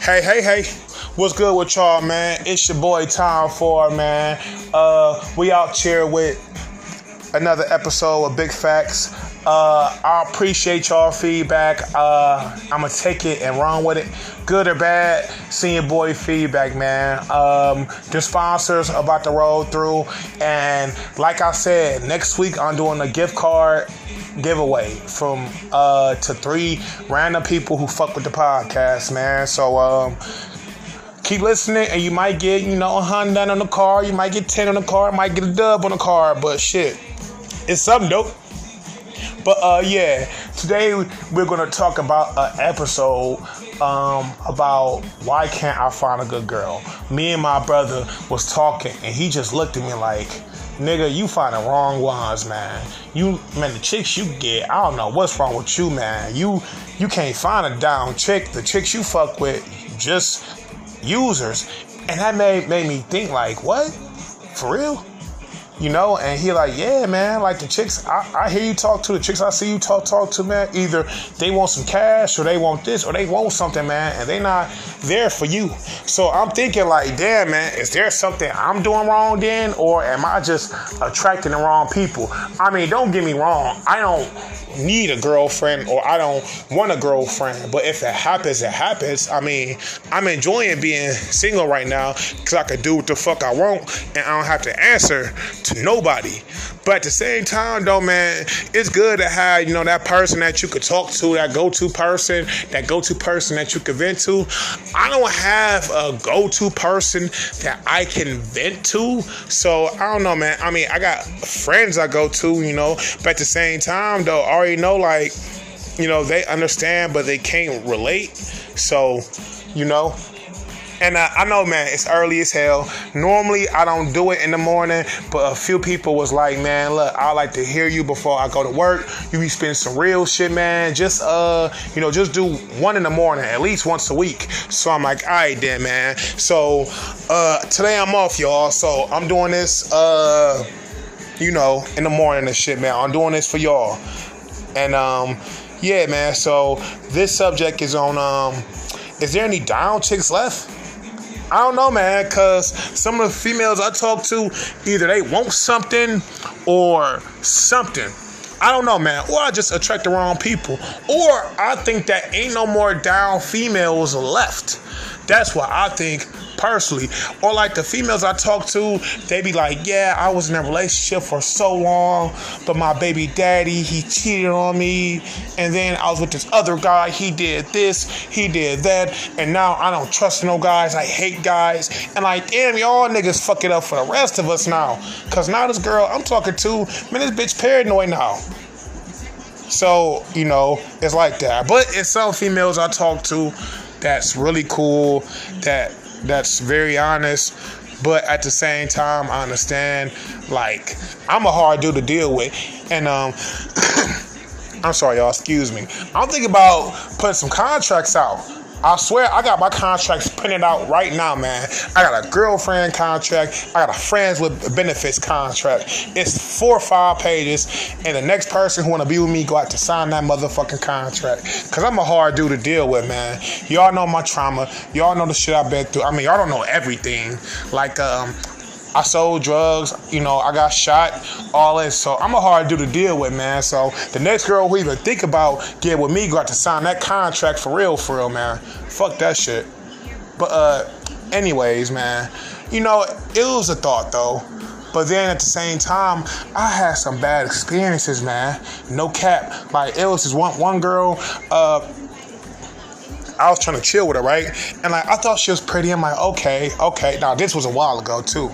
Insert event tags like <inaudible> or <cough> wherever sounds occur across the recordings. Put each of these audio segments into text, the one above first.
Hey, hey, hey. What's good with y'all, man? It's your boy Tom Ford, man. Uh, we out here with another episode of Big Facts. Uh, I appreciate y'all feedback. Uh, I'm gonna take it and run with it, good or bad. Seeing your boy feedback, man. Um, the sponsors about to roll through, and like I said, next week I'm doing a gift card giveaway from uh to three random people who fuck with the podcast, man. So um keep listening and you might get, you know, a hundred on the car, you might get 10 on the car, might get a dub on the car, but shit. It's something dope. But uh yeah, today we're gonna talk about an episode um about why can't I find a good girl. Me and my brother was talking and he just looked at me like nigga, you find the wrong ones, man. You man, the chicks you get, I don't know what's wrong with you, man. You you can't find a down chick. The chicks you fuck with, just users. And that made made me think like, what? For real? You know, and he like, yeah, man, like the chicks, I, I hear you talk to the chicks, I see you talk talk to, man. Either they want some cash or they want this or they want something, man, and they not there for you. So I'm thinking like, damn, man, is there something I'm doing wrong then, or am I just attracting the wrong people? I mean, don't get me wrong, I don't need a girlfriend or I don't want a girlfriend. But if it happens, it happens. I mean, I'm enjoying being single right now because I can do what the fuck I want and I don't have to answer to nobody. But at the same time, though, man, it's good to have, you know, that person that you could talk to, that go to person, that go to person that you can vent to. I don't have a go to person that I can vent to. So I don't know, man. I mean, I got friends I go to, you know, but at the same time, though, I already know, like, you know, they understand, but they can't relate. So, you know, and uh, I know, man, it's early as hell. Normally, I don't do it in the morning, but a few people was like, man, look, I like to hear you before I go to work. You be spending some real shit, man. Just, uh, you know, just do one in the morning, at least once a week. So I'm like, all right, then, man. So uh, today I'm off, y'all. So I'm doing this, uh, you know, in the morning and shit, man. I'm doing this for y'all. And, um, yeah, man. So this subject is on, um, is there any down chicks left? I don't know, man, because some of the females I talk to, either they want something or something. I don't know, man. Or I just attract the wrong people. Or I think that ain't no more down females left. That's what I think personally. Or like the females I talk to, they be like, yeah, I was in a relationship for so long, but my baby daddy, he cheated on me. And then I was with this other guy, he did this, he did that. And now I don't trust no guys. I hate guys. And like, damn, y'all niggas fuck it up for the rest of us now. Cause now this girl I'm talking to, man, this bitch paranoid now. So, you know, it's like that. But it's some females I talk to that's really cool, that that's very honest. But at the same time, I understand. Like, I'm a hard dude to deal with, and um, <coughs> I'm sorry, y'all. Excuse me. I'm thinking about putting some contracts out. I swear I got my contracts printed out right now, man. I got a girlfriend contract. I got a friends with benefits contract. It's four or five pages, and the next person who wanna be with me go out to sign that motherfucking contract. Cause I'm a hard dude to deal with, man. Y'all know my trauma. Y'all know the shit I've been through. I mean, y'all don't know everything. Like, um, I sold drugs, you know, I got shot, all this. So I'm a hard dude to deal with, man. So the next girl who even think about getting with me got to sign that contract for real, for real, man. Fuck that shit. But uh anyways, man, you know, it was a thought though. But then at the same time, I had some bad experiences, man. No cap. Like it was this one one girl, uh I was trying to chill with her, right? And like I thought she was pretty. I'm like, okay, okay. Now this was a while ago too.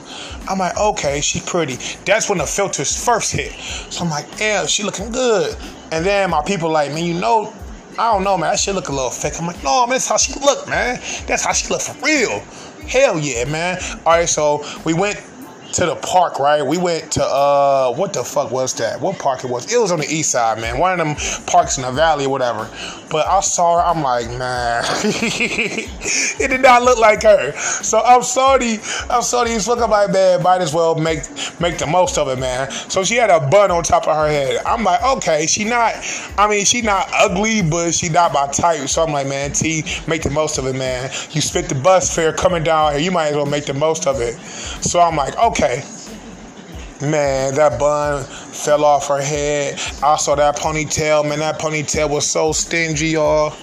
I'm like, okay, she pretty. That's when the filters first hit. So I'm like, yeah, she looking good. And then my people like, man, you know, I don't know, man. That shit look a little fake. I'm like, no, man, that's how she look, man. That's how she look for real. Hell yeah, man. All right, so we went to the park, right? We went to uh, what the fuck was that? What park it was? It was on the east side, man. One of them parks in the valley or whatever. But I saw her. I'm like, man, <laughs> it did not look like her. So I'm sorry. I'm sorry. He's looking like, man, might as well make make the most of it, man. So she had a bun on top of her head. I'm like, okay, she not. I mean, she not ugly, but she not my type. So I'm like, man, T, make the most of it, man. You spent the bus fare coming down here. You might as well make the most of it. So I'm like, okay. Man, that bun fell off her head. I saw that ponytail. Man, that ponytail was so stingy, y'all.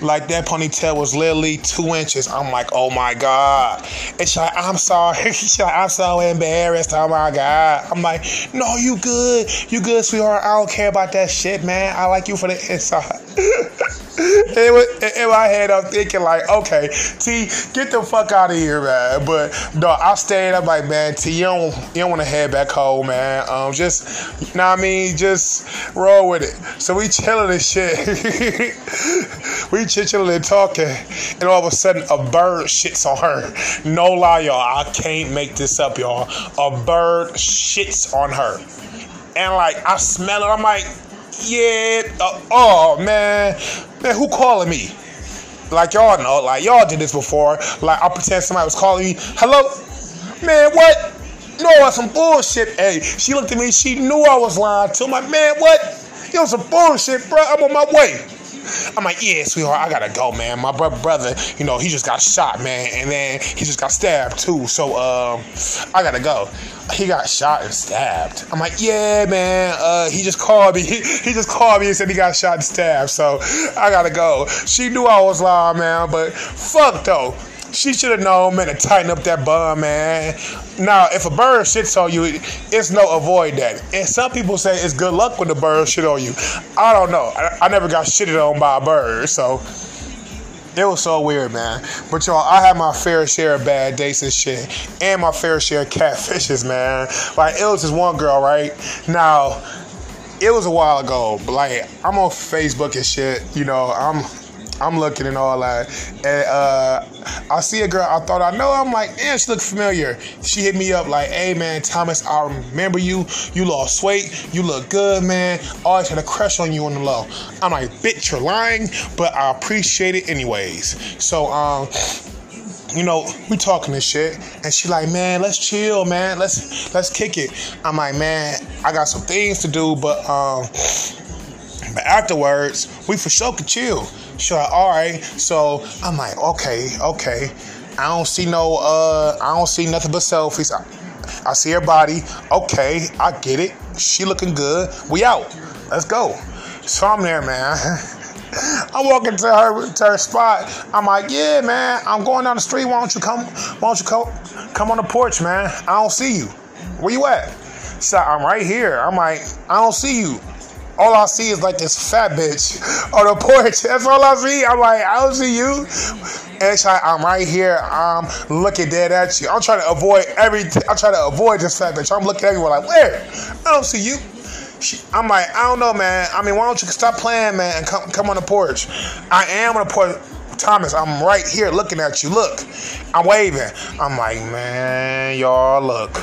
Like that ponytail was literally two inches. I'm like, oh my god. And she's like, I'm sorry. <laughs> she's like, I'm so embarrassed. Oh my god. I'm like, no, you good. You good, sweetheart. I don't care about that shit, man. I like you for the inside. <laughs> in my head, I'm thinking like, okay, T, get the fuck out of here, man. But no, I stayed up like, man, T, you don't, you don't want to head back home, man. Um, just, you know what I mean? Just roll with it. So we chilling and shit. <laughs> we chilling and talking, and all of a sudden, a bird shits on her. No lie, y'all. I can't make this up, y'all. A bird shits on her. And like, I smell it. I'm like, yeah, uh, oh man, man, who calling me? Like y'all know, like y'all did this before. Like I pretend somebody was calling me. Hello, man, what? No, some bullshit. Hey, she looked at me. She knew I was lying to my man. What? Yo, some bullshit, bro. I'm on my way. I'm like, yeah, sweetheart, I gotta go, man. My bro- brother, you know, he just got shot, man, and then he just got stabbed too. So, um, I gotta go. He got shot and stabbed. I'm like, yeah, man. Uh, he just called me. <laughs> He, he just called me and said he got shot and stabbed. So I gotta go. She knew I was lying, man, but fuck though. She should have known, man, to tighten up that bun, man. Now, if a bird shits on you, it's no avoid that. And some people say it's good luck when the bird shit on you. I don't know. I, I never got shitted on by a bird, so it was so weird, man. But y'all, I had my fair share of bad dates and shit, and my fair share of catfishes, man. Like it was just one girl, right? Now, it was a while ago, but like I'm on Facebook and shit. You know, I'm I'm looking and all that. And uh, I see a girl I thought I know. I'm like, man, she look familiar. She hit me up like, hey man, Thomas, I remember you. You lost weight. You look good, man. Always had a crush on you on the low. I'm like, bitch, you're lying, but I appreciate it anyways. So um you know, we talking this shit, and she like, man, let's chill, man, let's let's kick it. I'm like, man, I got some things to do, but um, but afterwards, we for sure could chill. Like, all right. So I'm like, okay, okay. I don't see no, uh, I don't see nothing but selfies. I, I see her body. Okay, I get it. She looking good. We out. Let's go. So I'm there, man. <laughs> I'm walking to her to her spot. I'm like, yeah, man. I'm going down the street. Why don't you come? Why don't you come? Come on the porch, man. I don't see you. Where you at? So I'm right here. I'm like, I don't see you all I see is like this fat bitch on the porch. <laughs> That's all I see. I'm like, I don't see you. Like, I'm right here. I'm looking dead at you. I'm trying to avoid everything. I'm trying to avoid this fat bitch. I'm looking everywhere like, where? I don't see you. She, I'm like, I don't know, man. I mean, why don't you stop playing, man, and come come on the porch? I am on the porch. Thomas, I'm right here looking at you. Look, I'm waving. I'm like, man, y'all, look.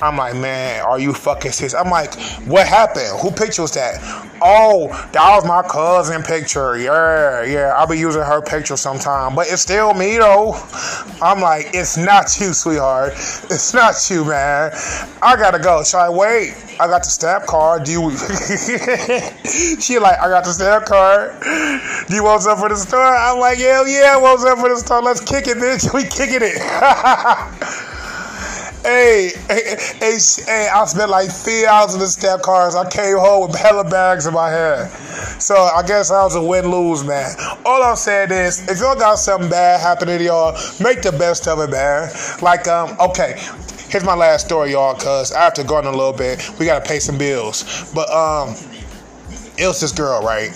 I'm like, man, are you fucking serious? I'm like, what happened? Who picture was that? Oh, that was my cousin picture. Yeah, yeah. I'll be using her picture sometime. But it's still me though. I'm like, it's not <laughs> you, sweetheart. It's not you, man. I gotta go. Should I wait? I got the stamp card. Do you <laughs> She like, I got the stamp card. Do you want some for the store? I'm like, hell yeah, want some for the store. Let's kick it, bitch. <laughs> We kicking it. Hey, hey, hey, hey, I spent like three hours in the step cars. I came home with hella bags in my head. So I guess I was a win lose, man. All I'm saying is, if y'all got something bad happening to y'all, make the best of it, man. Like, um, okay, here's my last story, y'all, because I have to go in a little bit. We got to pay some bills. But, um, it was this girl, right?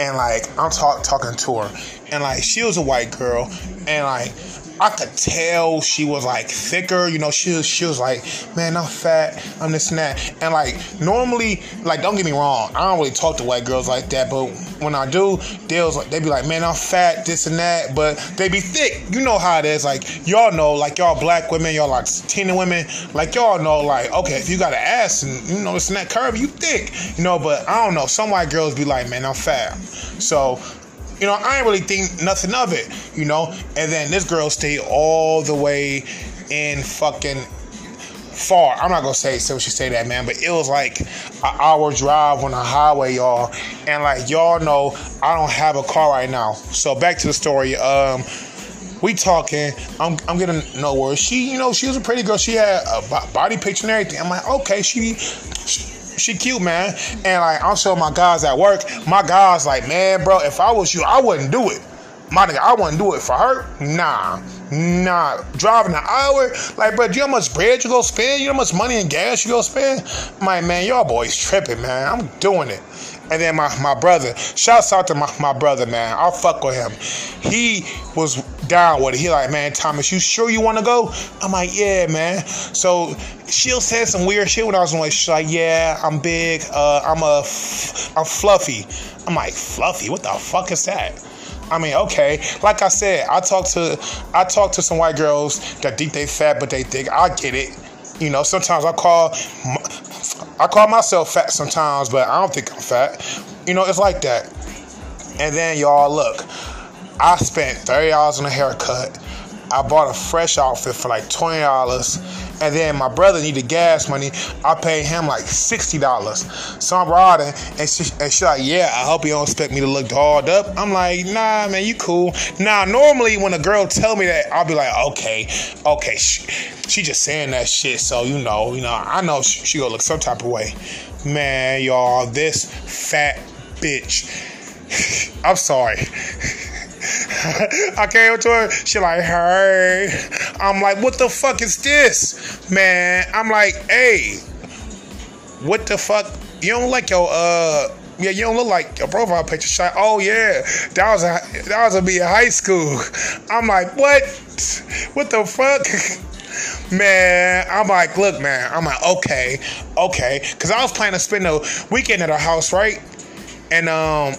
And like, I'm talk- talking to her. And like, she was a white girl. And like, I could tell she was like thicker. You know, she was she was like, man, I'm fat. I'm this and that. And like normally, like don't get me wrong, I don't really talk to white girls like that. But when I do, they'll they be like, man, I'm fat, this and that. But they be thick. You know how it is. Like y'all know, like y'all black women, y'all like Latina women, like y'all know, like okay, if you got an ass and you know and that curve, you thick. You know, but I don't know. Some white girls be like, man, I'm fat. So you know, I ain't really think nothing of it, you know. And then this girl stayed all the way in fucking far. I'm not gonna say so she say that, man, but it was like an hour drive on the highway, y'all. And like y'all know, I don't have a car right now. So back to the story. Um, we talking. I'm I'm getting nowhere. She, you know, she was a pretty girl. She had a body picture and everything. I'm like, okay, she, she she cute, man. And like I'm showing my guys at work, my guys like, man, bro, if I was you, I wouldn't do it. My nigga, I wouldn't do it for her. Nah, nah. Driving an hour, like, bro, do you know how much bread you go spend? You know how much money and gas you go spend? My man, y'all boys tripping, man. I'm doing it. And then my, my brother, shouts out to my, my brother, man. I'll fuck with him. He was down with it. He like, man, Thomas, you sure you want to go? I'm like, yeah, man. So she'll say some weird shit when I was on. She's like, yeah, I'm big. Uh, I'm a, I'm fluffy. I'm like, fluffy? What the fuck is that? I mean, okay. Like I said, I talk to I talk to some white girls that think they fat, but they think I get it. You know, sometimes I call I call myself fat sometimes, but I don't think I'm fat. You know, it's like that. And then y'all look, I spent thirty dollars on a haircut. I bought a fresh outfit for like twenty dollars, and then my brother needed gas money. I paid him like sixty dollars. So I'm riding, and she, and she like, "Yeah, I hope you don't expect me to look dolled up." I'm like, "Nah, man, you cool." Now, normally when a girl tell me that, I'll be like, "Okay, okay." She, she just saying that shit, so you know, you know, I know she, she gonna look some type of way. Man, y'all, this fat bitch. <laughs> I'm sorry. <laughs> I came to her. She like, hey. I'm like, what the fuck is this, man? I'm like, hey, what the fuck? You don't like your uh. Yeah, you don't look like your profile picture shot. Oh yeah, that was a that was a be in high school. I'm like, what? What the fuck? <laughs> man, I'm like, look, man. I'm like, okay, okay, because I was planning to spend the weekend at her house, right? And um,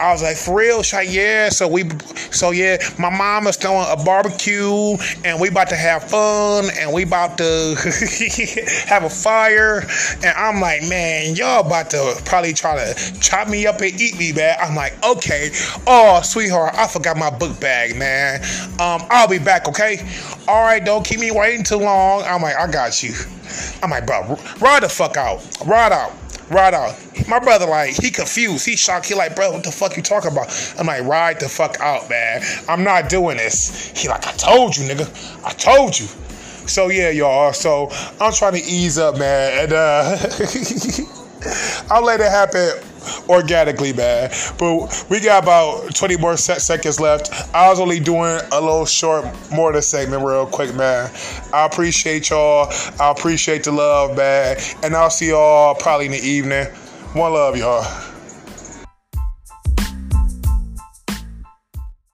I was like, for real? She's like, yeah. So we, so yeah, my mom is throwing a barbecue, and we about to have fun, and we about to <laughs> have a fire, and I'm like, man, y'all about to probably try to chop me up and eat me, man. I'm like, okay. Oh, sweetheart, I forgot my book bag, man. Um, I'll be back, okay? All right, don't keep me waiting too long. I'm like, I got you. I'm like, bro, ride the fuck out, ride out ride out. My brother, like, he confused. He shocked. He like, bro, what the fuck you talking about? I'm like, ride the fuck out, man. I'm not doing this. He like, I told you, nigga. I told you. So yeah, y'all. So I'm trying to ease up, man, and uh, <laughs> I'll let it happen organically, man. But we got about 20 more seconds left. I was only doing a little short morning segment real quick, man. I appreciate y'all. I appreciate the love, man. And I'll see y'all probably in the evening. One love, y'all.